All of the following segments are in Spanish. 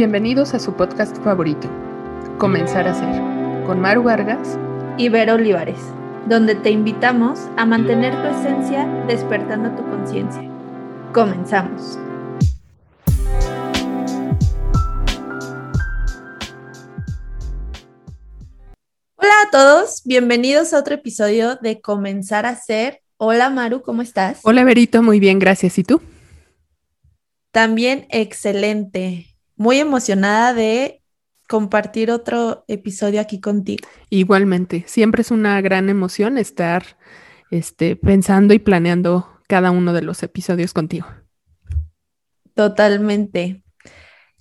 Bienvenidos a su podcast favorito, Comenzar a Ser, con Maru Vargas y Vero Olivares, donde te invitamos a mantener tu esencia despertando tu conciencia. Comenzamos. Hola a todos, bienvenidos a otro episodio de Comenzar a Ser. Hola Maru, ¿cómo estás? Hola Verito, muy bien, gracias. ¿Y tú? También excelente. Muy emocionada de compartir otro episodio aquí contigo. Igualmente, siempre es una gran emoción estar este, pensando y planeando cada uno de los episodios contigo. Totalmente.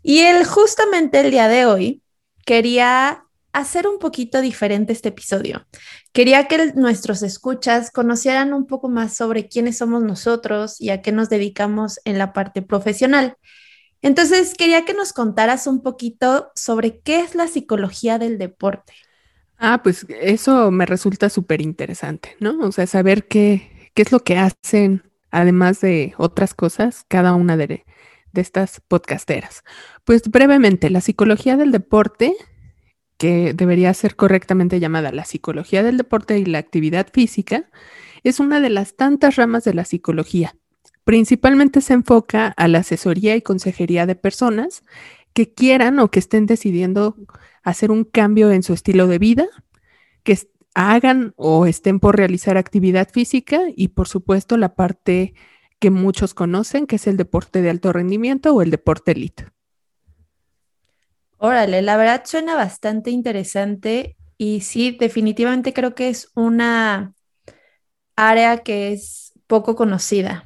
Y el, justamente el día de hoy quería hacer un poquito diferente este episodio. Quería que nuestros escuchas conocieran un poco más sobre quiénes somos nosotros y a qué nos dedicamos en la parte profesional. Entonces, quería que nos contaras un poquito sobre qué es la psicología del deporte. Ah, pues eso me resulta súper interesante, ¿no? O sea, saber qué, qué es lo que hacen, además de otras cosas, cada una de, de estas podcasteras. Pues brevemente, la psicología del deporte que debería ser correctamente llamada la psicología del deporte y la actividad física, es una de las tantas ramas de la psicología. Principalmente se enfoca a la asesoría y consejería de personas que quieran o que estén decidiendo hacer un cambio en su estilo de vida, que hagan o estén por realizar actividad física y por supuesto la parte que muchos conocen, que es el deporte de alto rendimiento o el deporte elite. Órale, la verdad suena bastante interesante y sí, definitivamente creo que es una área que es poco conocida.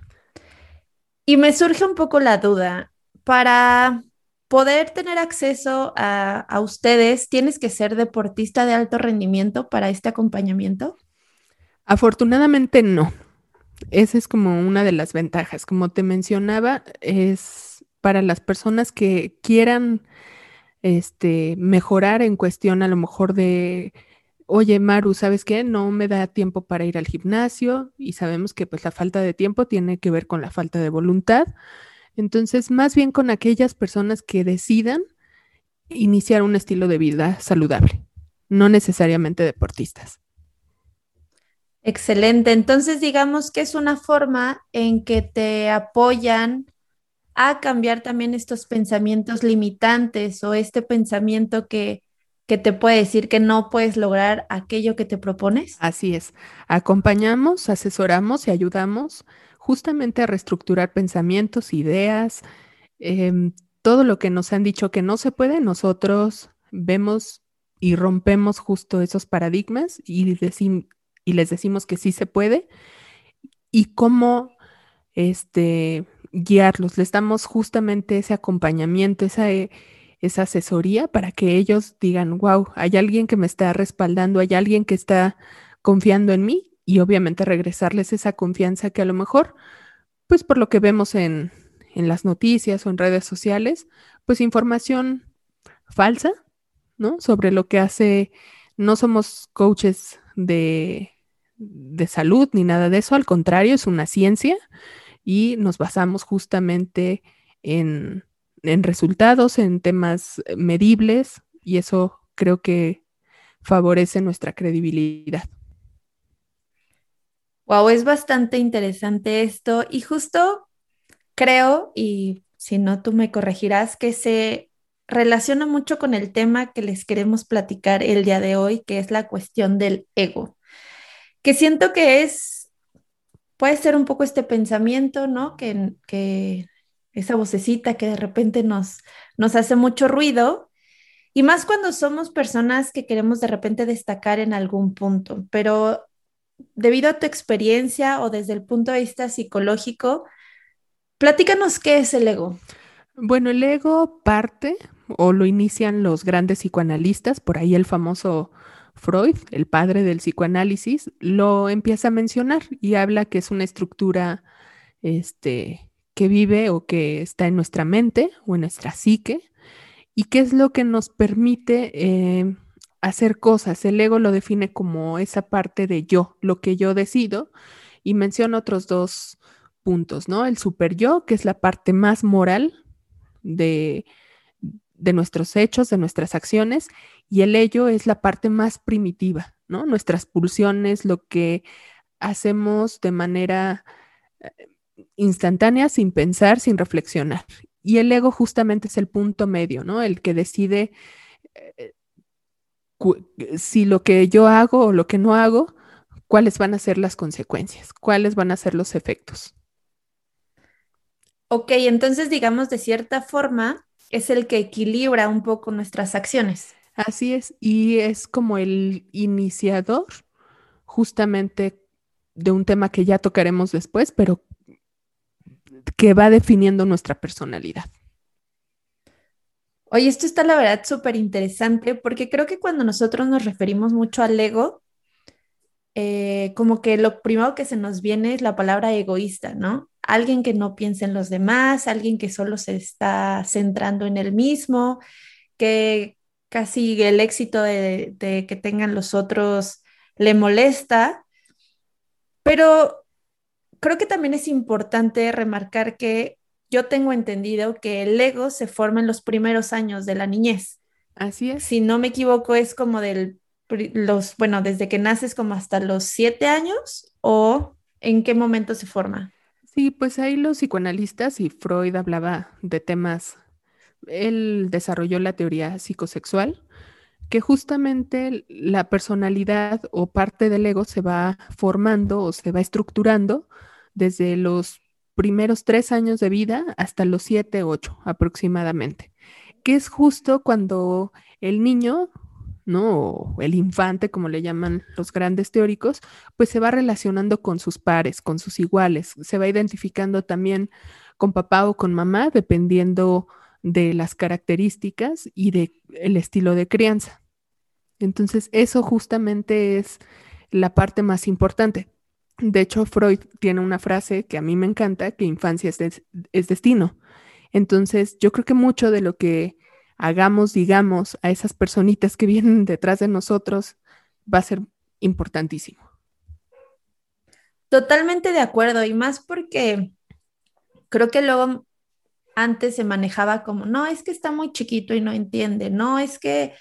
Y me surge un poco la duda, para poder tener acceso a, ustedes, ¿tienes que ser deportista de alto rendimiento para este acompañamiento? Afortunadamente no. Esa es como una de las ventajas. Como te mencionaba, es para las personas que quieran este, mejorar en cuestión a lo mejor de, oye, Maru, ¿sabes qué? No me da tiempo para ir al gimnasio y sabemos que pues la falta de tiempo tiene que ver con la falta de voluntad. Entonces, más bien con aquellas personas que decidan iniciar un estilo de vida saludable, no necesariamente deportistas. Excelente. Entonces, digamos que es una forma en que te apoyan a cambiar también estos pensamientos limitantes o este pensamiento que, que te puede decir que no puedes lograr aquello que te propones? Así es. Acompañamos, asesoramos y ayudamos justamente a reestructurar pensamientos, ideas, em, todo lo que nos han dicho que no se puede, nosotros vemos y rompemos justo esos paradigmas y, les decimos que sí se puede y cómo este, guiarlos, les damos justamente ese acompañamiento, esa, eh, esa asesoría para que ellos digan, wow, hay alguien que me está respaldando, hay alguien que está confiando en mí y obviamente regresarles esa confianza que a lo mejor, pues por lo que vemos en, en las noticias o en redes sociales, pues información falsa, ¿no? Sobre lo que hace, no somos coaches de, de salud ni nada de eso, al contrario, es una ciencia y nos basamos justamente en, resultados, en temas medibles y eso creo que favorece nuestra credibilidad. Wow, es bastante interesante esto y justo creo, y si no tú me corregirás, que se relaciona mucho con el tema que les queremos platicar el día de hoy, que es la cuestión del ego, que siento que es puede ser un poco este pensamiento, ¿no? Que, que esa vocecita que de repente nos, nos hace mucho ruido. Y más cuando somos personas que queremos de repente destacar en algún punto, pero debido a tu experiencia o desde el punto de vista psicológico, platícanos qué es el ego. Bueno, el ego parte o lo inician los grandes psicoanalistas, por ahí el famoso Freud, el padre del psicoanálisis, lo empieza a mencionar y habla que es una estructura este, que vive o que está en nuestra mente o en nuestra psique y qué es lo que nos permite eh, hacer cosas. El ego lo define como esa parte de yo, lo que yo decido y menciona otros dos puntos, ¿no? El super yo, que es la parte más moral de de nuestros hechos, de nuestras acciones, y el ello es la parte más primitiva, ¿no? Nuestras pulsiones, lo que hacemos de manera eh, instantánea, sin pensar, sin reflexionar. Y el ego justamente es el punto medio, ¿no? El que decide eh, si lo que yo hago o lo que no hago, cuáles van a ser las consecuencias, cuáles van a ser los efectos. Ok, entonces digamos de cierta forma es el que equilibra un poco nuestras acciones. Así es, y es como el iniciador justamente de un tema que ya tocaremos después, pero que va definiendo nuestra personalidad. Oye, esto está la verdad súper interesante porque creo que cuando nosotros nos referimos mucho al ego, eh, como que lo primero que se nos viene es la palabra egoísta, ¿no? Alguien que no piensa en los demás, alguien que solo se está centrando en él mismo, que casi el éxito de, de que tengan los otros le molesta, pero creo que también es importante remarcar que yo tengo entendido que el ego se forma en los primeros años de la niñez. Así es. Si no me equivoco, es como del los, bueno, desde que naces como hasta los siete años o en qué momento se forma? Sí, pues ahí los psicoanalistas y Freud hablaba de temas, él desarrolló la teoría psicosexual, que justamente la personalidad o parte del ego se va formando o se va estructurando desde los primeros tres años de vida hasta los siete, ocho aproximadamente, que es justo cuando el niño ¿no? el infante, como le llaman los grandes teóricos, pues se va relacionando con sus pares, con sus iguales, se va identificando también con papá o con mamá, dependiendo de las características y del el estilo de crianza. Entonces, eso justamente es la parte más importante. De hecho, Freud tiene una frase que a mí me encanta, que infancia es destino. Entonces, yo creo que mucho de lo que hagamos, digamos, a esas personitas que vienen detrás de nosotros, va a ser importantísimo. Totalmente de acuerdo, y más porque creo que luego antes se manejaba como, no, es que está muy chiquito y no entiende, no, es que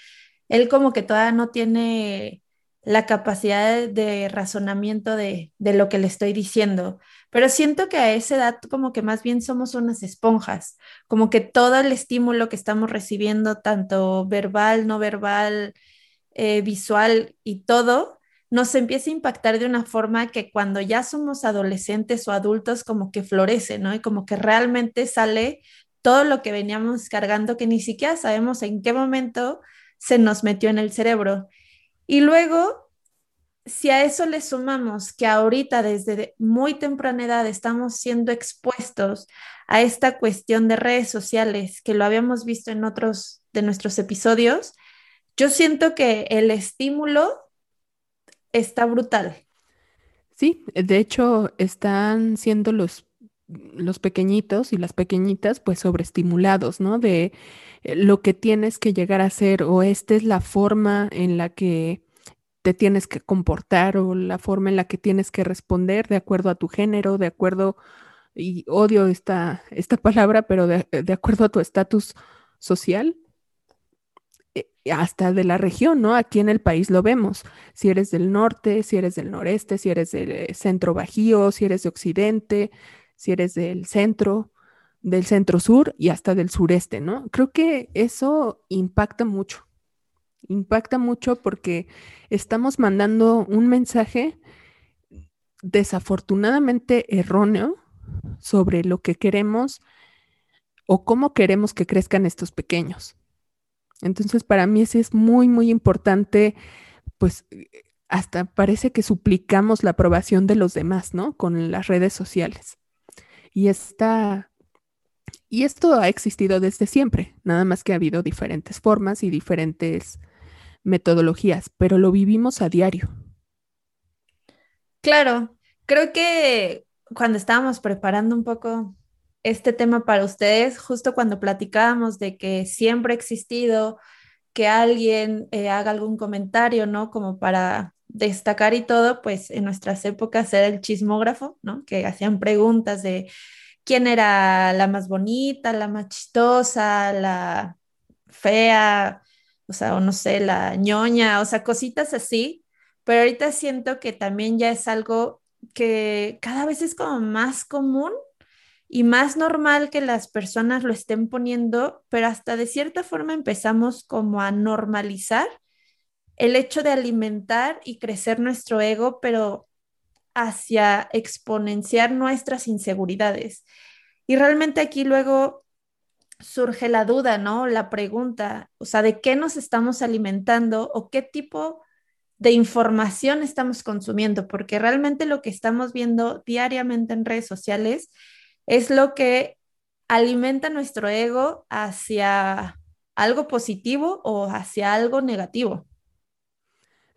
él como que todavía no tiene la capacidad de razonamiento de, de, lo que le estoy diciendo, pero siento que a esa edad como que más bien somos unas esponjas, como que todo el estímulo que estamos recibiendo, tanto verbal, no verbal, eh, visual y todo, nos empieza a impactar de una forma que cuando ya somos adolescentes o adultos como que florece, ¿no? Y como que realmente sale todo lo que veníamos cargando que ni siquiera sabemos en qué momento se nos metió en el cerebro. Y luego, si a eso le sumamos que ahorita desde muy temprana edad estamos siendo expuestos a esta cuestión de redes sociales, que lo habíamos visto en otros de nuestros episodios, yo siento que el estímulo está brutal. Sí, de hecho están siendo los, los pequeñitos y las pequeñitas pues sobreestimulados, ¿no? De eh, lo que tienes que llegar a ser o esta es la forma en la que te tienes que comportar o la forma en la que tienes que responder de acuerdo a tu género, de acuerdo, y odio esta, esta palabra, pero de, acuerdo a tu estatus social, eh, hasta de la región, ¿no? Aquí en el país lo vemos. Si eres del norte, si eres del noreste, si eres del eh, centro bajío, si eres de occidente, si eres del centro, del centro sur y hasta del sureste, ¿no? Creo que eso impacta mucho. Impacta mucho porque estamos mandando un mensaje desafortunadamente erróneo sobre lo que queremos o cómo queremos que crezcan estos pequeños. Entonces, para mí sí es muy, muy importante, pues hasta parece que suplicamos la aprobación de los demás, ¿no? Con las redes sociales. Y esta y esto ha existido desde siempre, nada más que ha habido diferentes formas y diferentes metodologías, pero lo vivimos a diario. Claro, creo que cuando estábamos preparando un poco este tema para ustedes, justo cuando platicábamos de que siempre ha existido que alguien eh, haga algún comentario, ¿no? Como para destacar y todo, pues en nuestras épocas era el chismógrafo, ¿no? Que hacían preguntas de quién era la más bonita, la más chistosa, la fea, o sea, o no sé, la ñoña, o sea, cositas así, pero ahorita siento que también ya es algo que cada vez es como más común y más normal que las personas lo estén poniendo, pero hasta de cierta forma empezamos como a normalizar el hecho de alimentar y crecer nuestro ego, pero hacia exponenciar nuestras inseguridades. Y realmente aquí luego surge la duda, ¿no? La pregunta, o sea, ¿de qué nos estamos alimentando o qué tipo de información estamos consumiendo? Porque realmente lo que estamos viendo diariamente en redes sociales es lo que alimenta nuestro ego hacia algo positivo o hacia algo negativo.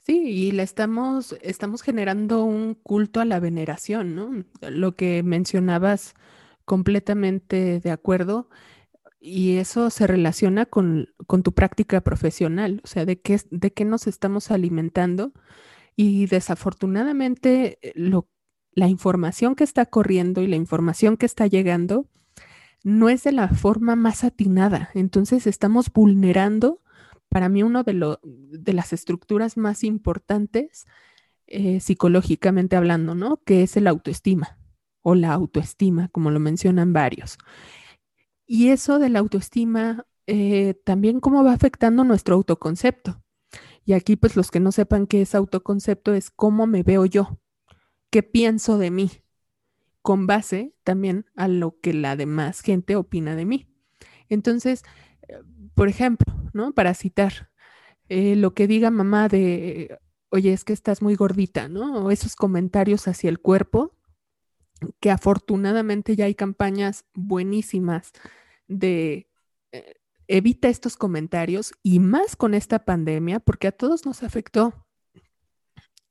Sí, y le estamos, estamos generando un culto a la veneración, ¿no? Lo que mencionabas completamente de acuerdo. Y eso se relaciona con, con tu práctica profesional, o sea, de qué, de qué nos estamos alimentando. Y desafortunadamente, eh, lo, la información que está corriendo y la información que está llegando no es de la forma más atinada. Entonces estamos vulnerando para mí uno de, de las estructuras más importantes eh, psicológicamente hablando, ¿no? Que es el autoestima o la autoestima, como lo mencionan varios. Y eso de la autoestima eh, también cómo va afectando nuestro autoconcepto. Y aquí, pues los que no sepan qué es autoconcepto es cómo me veo yo, qué pienso de mí, con base también a lo que la demás gente opina de mí. Entonces, por ejemplo, Para citar, eh, lo que diga mamá de, oye, es que estás muy gordita, ¿no? O esos comentarios hacia el cuerpo, que afortunadamente ya hay campañas buenísimas de eh, evita estos comentarios y más con esta pandemia, porque a todos nos afectó.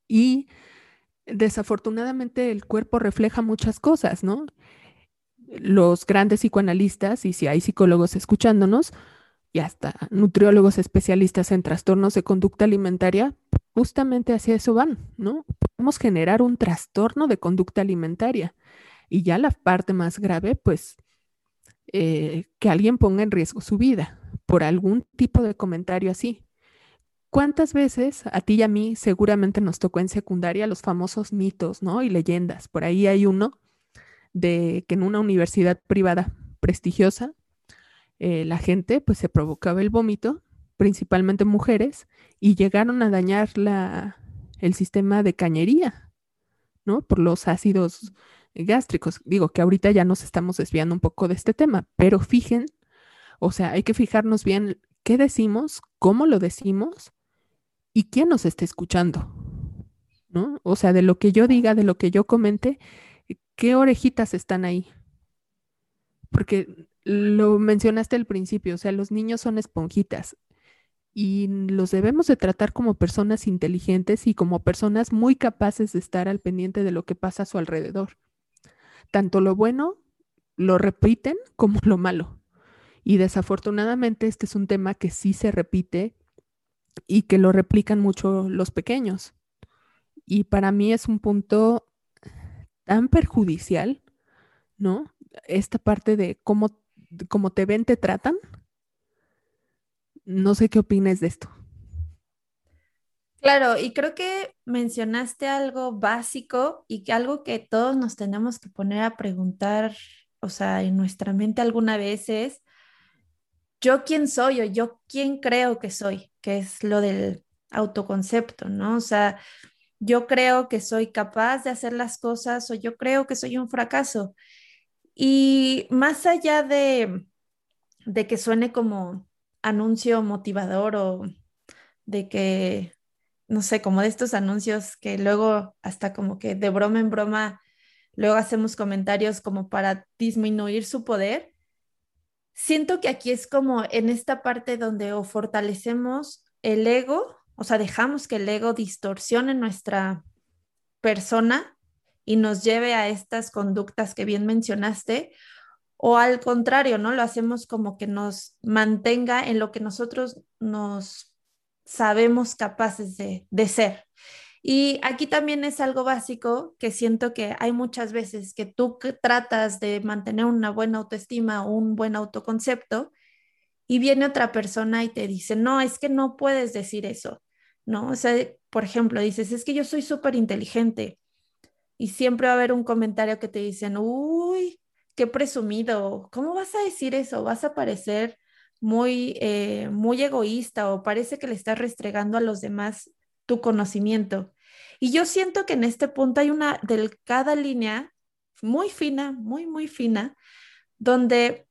Y desafortunadamente el cuerpo refleja muchas cosas, ¿no? Los grandes psicoanalistas, y si hay psicólogos escuchándonos, y hasta nutriólogos especialistas en trastornos de conducta alimentaria, justamente hacia eso van, ¿no? Podemos generar un trastorno de conducta alimentaria. Y ya la parte más grave, pues, eh, que alguien ponga en riesgo su vida por algún tipo de comentario así. ¿Cuántas veces a ti y a mí seguramente nos tocó en secundaria los famosos mitos, ¿no? Y leyendas. Por ahí hay uno de que en una universidad privada prestigiosa eh, la gente pues se provocaba el vómito, principalmente mujeres, y llegaron a dañar la, el sistema de cañería, ¿no? Por los ácidos gástricos. Digo que ahorita ya nos estamos desviando un poco de este tema, pero fijen, o sea, hay que fijarnos bien qué decimos, cómo lo decimos y quién nos está escuchando, ¿no? O sea, de lo que yo diga, de lo que yo comente, ¿qué orejitas están ahí? Porque lo mencionaste al principio, o sea, los niños son esponjitas y los debemos de tratar como personas inteligentes y como personas muy capaces de estar al pendiente de lo que pasa a su alrededor. Tanto lo bueno lo repiten como lo malo. Y desafortunadamente este es un tema que sí se repite y que lo replican mucho los pequeños. Y para mí es un punto tan perjudicial, ¿no? Esta parte de cómo como te ven, te tratan. No sé qué opinas de esto. Claro, y creo que mencionaste algo básico y que algo que todos nos tenemos que poner a preguntar, o sea, en nuestra mente alguna vez es, ¿yo quién soy o yo quién creo que soy? Que es lo del autoconcepto, ¿no? O sea, yo creo que soy capaz de hacer las cosas o yo creo que soy un fracaso. Y más allá de, que suene como anuncio motivador o de que, no sé, como de estos anuncios que luego hasta como que de broma en broma, luego hacemos comentarios como para disminuir su poder. Siento que aquí es como en esta parte donde o fortalecemos el ego, o sea, dejamos que el ego distorsione nuestra persona y nos lleve a estas conductas que bien mencionaste, o al contrario, ¿no? Lo hacemos como que nos mantenga en lo que nosotros nos sabemos capaces de, de ser. Y aquí también es algo básico que siento que hay muchas veces que tú tratas de mantener una buena autoestima o un buen autoconcepto y viene otra persona y te dice, no, es que no puedes decir eso, ¿no? O sea, por ejemplo, dices, es que yo soy súper inteligente y siempre va a haber un comentario que te dicen, uy, qué presumido, ¿cómo vas a decir eso? Vas a parecer muy, eh, muy egoísta o parece que le estás restregando a los demás tu conocimiento. Y yo siento que en este punto hay una delgada línea muy fina, muy, muy fina, donde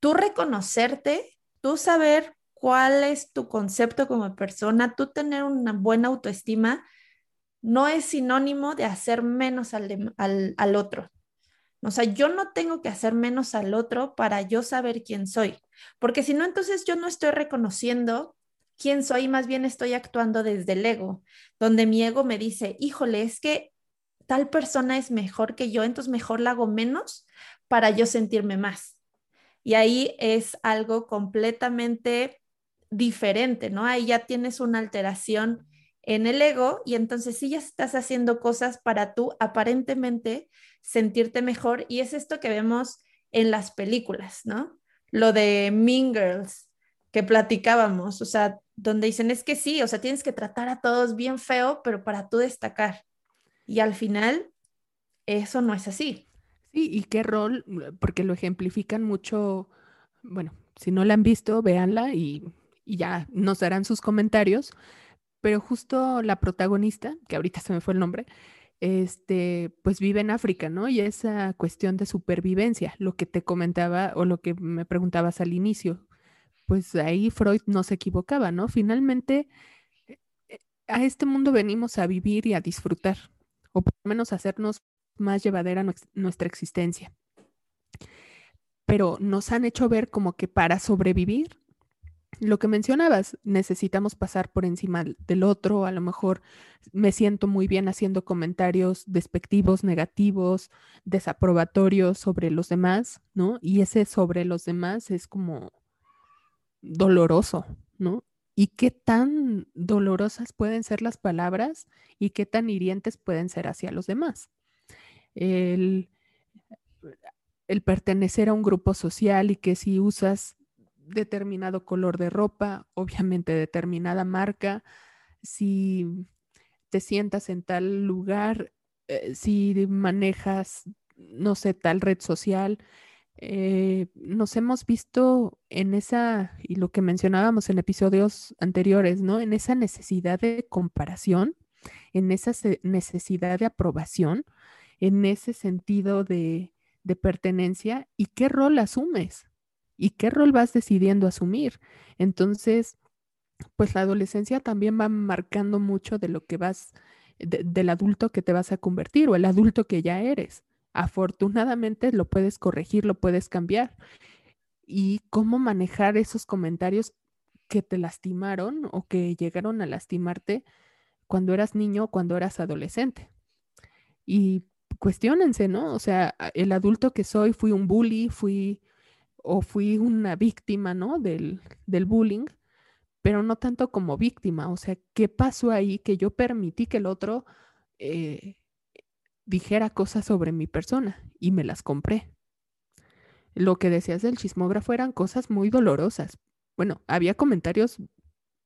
tú reconocerte, tú saber cuál es tu concepto como persona, tú tener una buena autoestima, no es sinónimo de hacer menos al, al, otro. O sea, yo no tengo que hacer menos al otro para yo saber quién soy, porque si no, entonces yo no estoy reconociendo quién soy, más bien estoy actuando desde el ego, donde mi ego me dice, híjole, es que tal persona es mejor que yo, entonces mejor la hago menos para yo sentirme más. Y ahí es algo completamente diferente, ¿no? Ahí ya tienes una alteración en el ego y entonces sí ya estás haciendo cosas para tú aparentemente sentirte mejor y es esto que vemos en las películas, ¿no? Lo de Mean Girls que platicábamos, o sea, donde dicen es que sí, o sea, tienes que tratar a todos bien feo, pero para tú destacar. Y al final, eso no es así. Sí, y qué rol, porque lo ejemplifican mucho, bueno, si no la han visto, véanla y, y ya nos darán sus comentarios, pero justo la protagonista, que ahorita se me fue el nombre, este, pues vive en África, ¿no? Y esa cuestión de supervivencia, lo que te comentaba o lo que me preguntabas al inicio, pues ahí Freud no se equivocaba, ¿no? Finalmente, eh, eh, a este mundo venimos a vivir y a disfrutar, o por lo menos hacernos más llevadera nuestra existencia. Pero nos han hecho ver como que para sobrevivir, lo que mencionabas, necesitamos pasar por encima del otro, a lo mejor me siento muy bien haciendo comentarios despectivos, negativos, desaprobatorios sobre los demás, ¿no? Y ese sobre los demás es como doloroso, ¿no? y qué tan dolorosas pueden ser las palabras y qué tan hirientes pueden ser hacia los demás. El, pertenecer a un grupo social y que si usas determinado color de ropa, obviamente determinada marca, si te sientas en tal lugar, eh, si manejas, no sé, tal red social, eh, nos hemos visto en esa, y lo que mencionábamos en episodios anteriores, ¿no? En esa necesidad de comparación, en esa necesidad de aprobación, en ese sentido de, de pertenencia y qué rol asumes y qué rol vas decidiendo asumir. Entonces, pues la adolescencia también va marcando mucho de lo que vas, del adulto que te vas a convertir o el adulto que ya eres afortunadamente lo puedes corregir, lo puedes cambiar. Y cómo manejar esos comentarios que te lastimaron o que llegaron a lastimarte cuando eras niño o cuando eras adolescente. Y cuestionense, ¿no? O sea, el adulto que soy, fui un bully, fui o fui una víctima, ¿no? Del, del bullying, pero no tanto como víctima. O sea, ¿qué pasó ahí que yo permití que el otro eh, dijera cosas sobre mi persona y me las compré. Lo que decías del chismógrafo eran cosas muy dolorosas. Bueno, había comentarios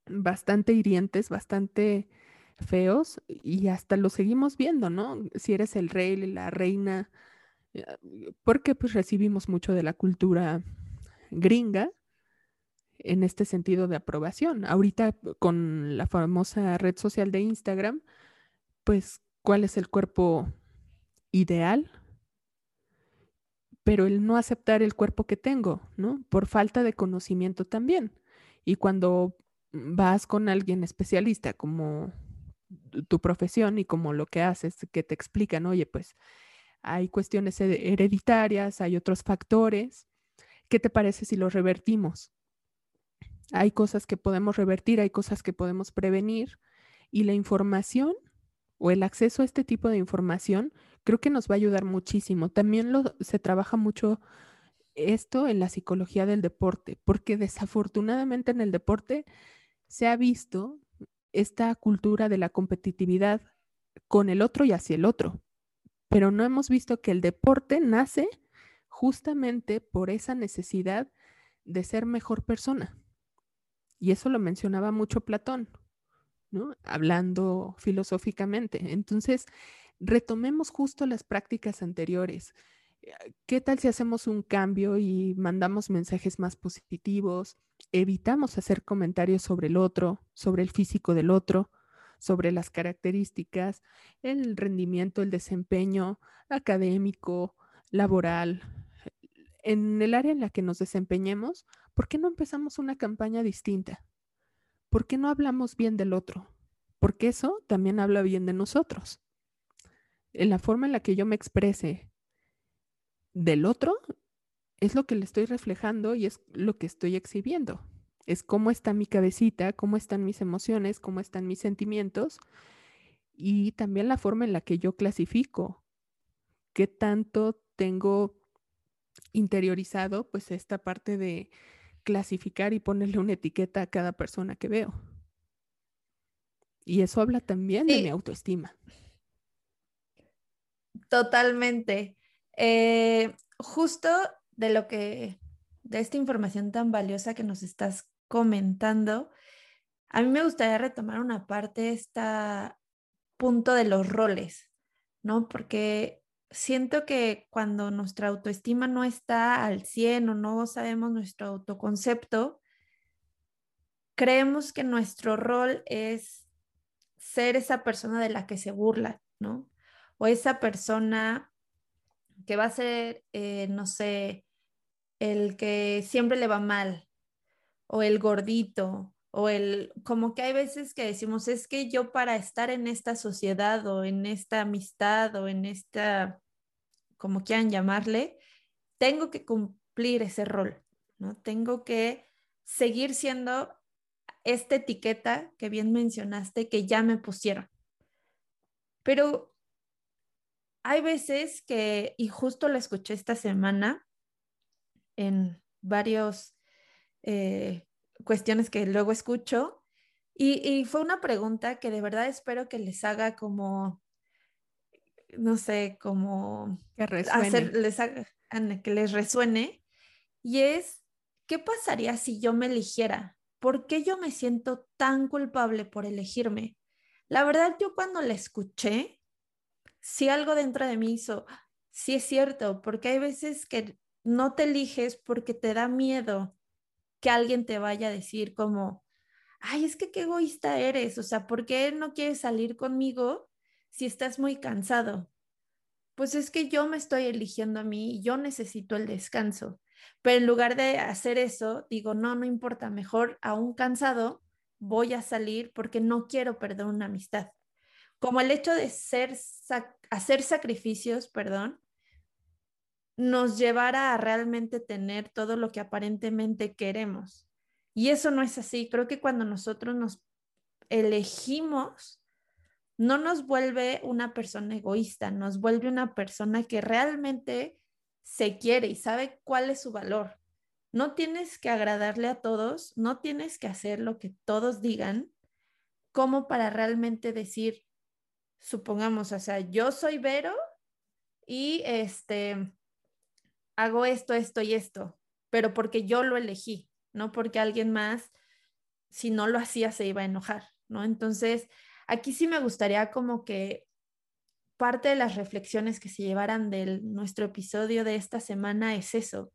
bastante hirientes, bastante feos y hasta lo seguimos viendo, ¿no? Si eres el rey, la reina, porque pues recibimos mucho de la cultura gringa en este sentido de aprobación. Ahorita con la famosa red social de Instagram, pues, ¿cuál es el cuerpo ideal, pero el no aceptar el cuerpo que tengo, ¿no? Por falta de conocimiento también. Y cuando vas con alguien especialista como tu profesión y como lo que haces, que te explican, oye, pues hay cuestiones hereditarias, hay otros factores, ¿qué te parece si los revertimos? Hay cosas que podemos revertir, hay cosas que podemos prevenir y la información o el acceso a este tipo de información creo que nos va a ayudar muchísimo. También se trabaja mucho esto en la psicología del deporte, porque desafortunadamente en el deporte se ha visto esta cultura de la competitividad con el otro y hacia el otro, pero no hemos visto que el deporte nace justamente por esa necesidad de ser mejor persona. Y eso lo mencionaba mucho Platón, ¿no? Hablando filosóficamente. Entonces, retomemos justo las prácticas anteriores. ¿Qué tal si hacemos un cambio y mandamos mensajes más positivos? Evitamos hacer comentarios sobre el otro, sobre el físico del otro, sobre las características, el rendimiento, el desempeño académico, laboral, en el área en la que nos desempeñemos, ¿por qué no empezamos una campaña distinta? ¿Por qué no hablamos bien del otro? Porque eso también habla bien de nosotros. En la forma en la que yo me exprese del otro es lo que le estoy reflejando y es lo que estoy exhibiendo. Es cómo está mi cabecita, cómo están mis emociones, cómo están mis sentimientos y también la forma en la que yo clasifico. ¿Qué tanto tengo interiorizado pues esta parte de clasificar y ponerle una etiqueta a cada persona que veo? Y eso habla también de mi autoestima. Totalmente. Eh, justo de lo que, de esta información tan valiosa que nos estás comentando, a mí me gustaría retomar una parte, este punto de los roles, ¿no? Porque siento que cuando nuestra autoestima no está al 100 o no sabemos nuestro autoconcepto, creemos que nuestro rol es ser esa persona de la que se burla, ¿no? O esa persona que va a ser, eh, no sé, el que siempre le va mal, o el gordito, o el, como que hay veces que decimos, es que yo para estar en esta sociedad o en esta amistad o en esta, como quieran llamarle, tengo que cumplir ese rol, ¿no? Tengo que seguir siendo esta etiqueta que bien mencionaste que ya me pusieron. Pero hay veces que, y justo la escuché esta semana en varios eh, cuestiones que luego escucho, y, fue una pregunta que de verdad espero que les haga como, no sé, como que resuene. les que les resuene, y es, ¿qué pasaría si yo me eligiera? ¿Por qué yo me siento tan culpable por elegirme? La verdad, yo cuando la escuché, si algo dentro de mí hizo, sí es cierto, porque hay veces que no te eliges porque te da miedo que alguien te vaya a decir como, ay, es que qué egoísta eres, o sea, ¿por qué no quieres salir conmigo si estás muy cansado? Pues es que yo me estoy eligiendo a mí y yo necesito el descanso. Pero en lugar de hacer eso, digo, no, no importa, mejor aún cansado, voy a salir porque no quiero perder una amistad como el hecho de ser, hacer sacrificios, perdón, nos llevara a realmente tener todo lo que aparentemente queremos. Y eso no es así. Creo que cuando nosotros nos elegimos, no nos vuelve una persona egoísta, nos vuelve una persona que realmente se quiere y sabe cuál es su valor. No tienes que agradarle a todos, no tienes que hacer lo que todos digan, como para realmente decir, supongamos, o sea, yo soy Vero y este, hago esto, esto y esto, pero porque yo lo elegí, no porque alguien más, si no lo hacía, se iba a enojar, ¿no? Entonces, aquí sí me gustaría como que parte de las reflexiones que se llevaran de nuestro episodio de esta semana es eso.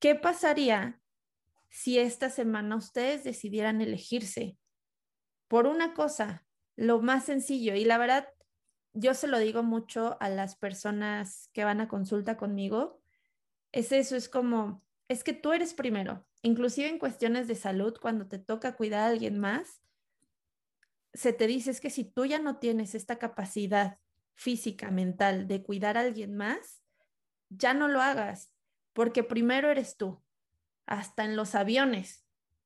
¿Qué pasaría si esta semana ustedes decidieran elegirse por una cosa lo más sencillo. Y la verdad, yo se lo digo mucho a las personas que van a consulta conmigo. Es eso, es como, es que tú eres primero, inclusive en cuestiones de salud, cuando te toca cuidar a alguien más, se te dice es que si tú ya no tienes esta capacidad física, mental de cuidar a alguien más, ya no lo hagas, porque primero eres tú. Hasta en los aviones,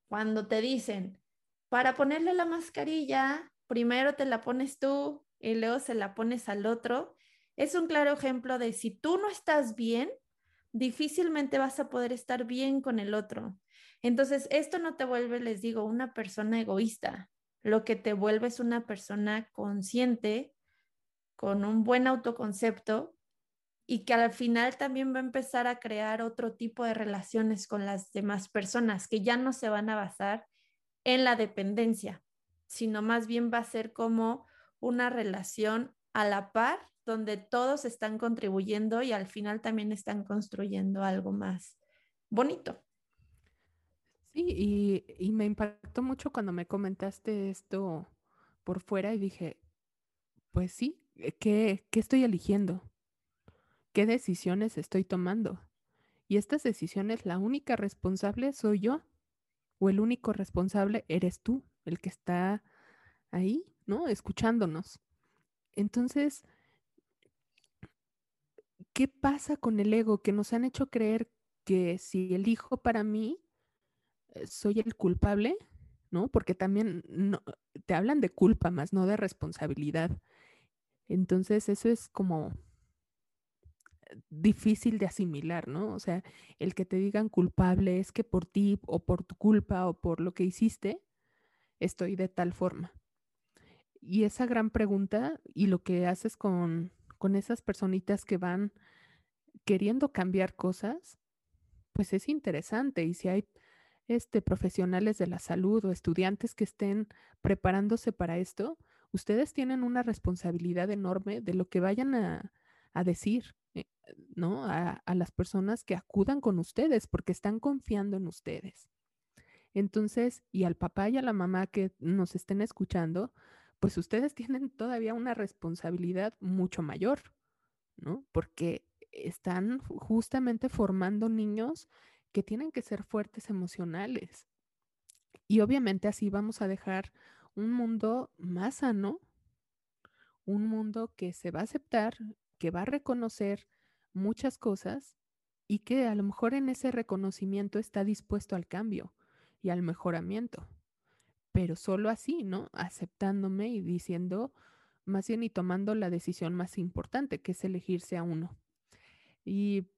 cuando te dicen, para ponerle la mascarilla, primero te la pones tú y luego se la pones al otro, es un claro ejemplo de si tú no estás bien, difícilmente vas a poder estar bien con el otro. Entonces, esto no te vuelve, les digo, una persona egoísta. Lo que te vuelve es una persona consciente, con un buen autoconcepto y que al final también va a empezar a crear otro tipo de relaciones con las demás personas que ya no se van a basar en la dependencia, sino más bien va a ser como una relación a la par donde todos están contribuyendo y al final también están construyendo algo más bonito. Sí, y, me impactó mucho cuando me comentaste esto por fuera y dije, pues sí, ¿qué, qué estoy eligiendo? ¿Qué decisiones estoy tomando? Y estas decisiones, la única responsable soy yo, o el único responsable eres tú, el que está ahí, ¿no? Escuchándonos. Entonces, ¿qué pasa con el ego? Que nos han hecho creer que si elijo para mí, eh, soy el culpable, ¿no? Porque también no, te hablan de culpa más, no de responsabilidad. Entonces, eso es como difícil de asimilar, ¿no? O sea, el que te digan culpable es que por ti o por tu culpa o por lo que hiciste, estoy de tal forma. Y esa gran pregunta y lo que haces con, con esas personitas que van queriendo cambiar cosas, pues es interesante. Y si hay este, profesionales de la salud o estudiantes que estén preparándose para esto, ustedes tienen una responsabilidad enorme de lo que vayan a, a decir, eh, ¿no? A, a, las personas que acudan con ustedes porque están confiando en ustedes. Entonces, y al papá y a la mamá que nos estén escuchando, pues ustedes tienen todavía una responsabilidad mucho mayor, ¿no? Porque están justamente formando niños que tienen que ser fuertes emocionales. Y obviamente así vamos a dejar un mundo más sano, un mundo que se va a aceptar, que va a reconocer muchas cosas y que a lo mejor en ese reconocimiento está dispuesto al cambio y al mejoramiento pero solo así, ¿no? Aceptándome y diciendo, más bien y tomando la decisión más importante, que es elegirse a uno. Y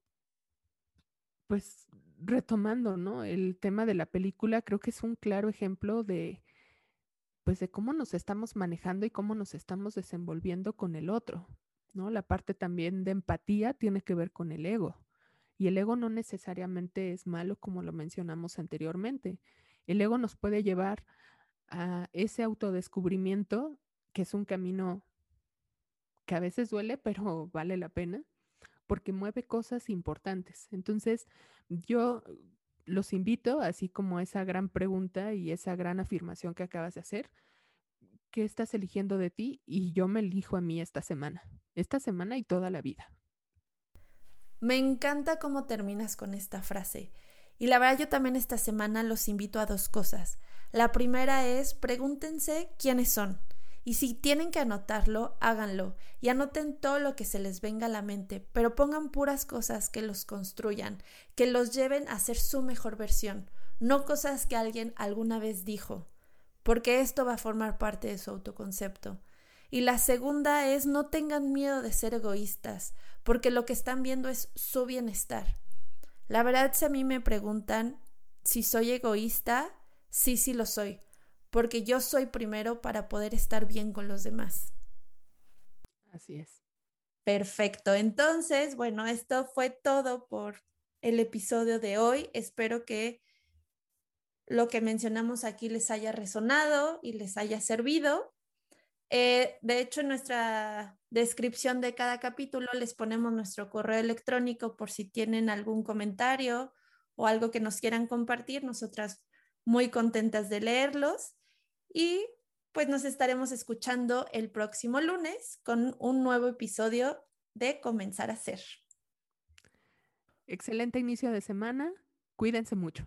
pues retomando, ¿no? El tema de la película, creo que es un claro ejemplo de, pues de cómo nos estamos manejando y cómo nos estamos desenvolviendo con el otro, ¿no? La parte también de empatía tiene que ver con el ego. Y el ego no necesariamente es malo como lo mencionamos anteriormente. El ego nos puede llevar a ese autodescubrimiento, que es un camino que a veces duele, pero vale la pena, porque mueve cosas importantes. Entonces, yo los invito, así como esa gran pregunta y esa gran afirmación que acabas de hacer, ¿qué estás eligiendo de ti? Y yo me elijo a mí esta semana, esta semana y toda la vida. Me encanta cómo terminas con esta frase. Y la verdad yo también esta semana los invito a dos cosas. La primera es pregúntense quiénes son. Y si tienen que anotarlo, háganlo y anoten todo lo que se les venga a la mente, pero pongan puras cosas que los construyan, que los lleven a ser su mejor versión, no cosas que alguien alguna vez dijo, porque esto va a formar parte de su autoconcepto. Y la segunda es no tengan miedo de ser egoístas, porque lo que están viendo es su bienestar. La verdad, si a mí me preguntan si soy egoísta, sí, sí lo soy, porque yo soy primero para poder estar bien con los demás. Así es. Perfecto. Entonces, bueno, esto fue todo por el episodio de hoy. Espero que lo que mencionamos aquí les haya resonado y les haya servido. Eh, de hecho, en nuestra descripción de cada capítulo les ponemos nuestro correo electrónico por si tienen algún comentario o algo que nos quieran compartir. Nosotras muy contentas de leerlos y pues nos estaremos escuchando el próximo lunes con un nuevo episodio de Comenzar a Ser. Excelente inicio de semana. Cuídense mucho.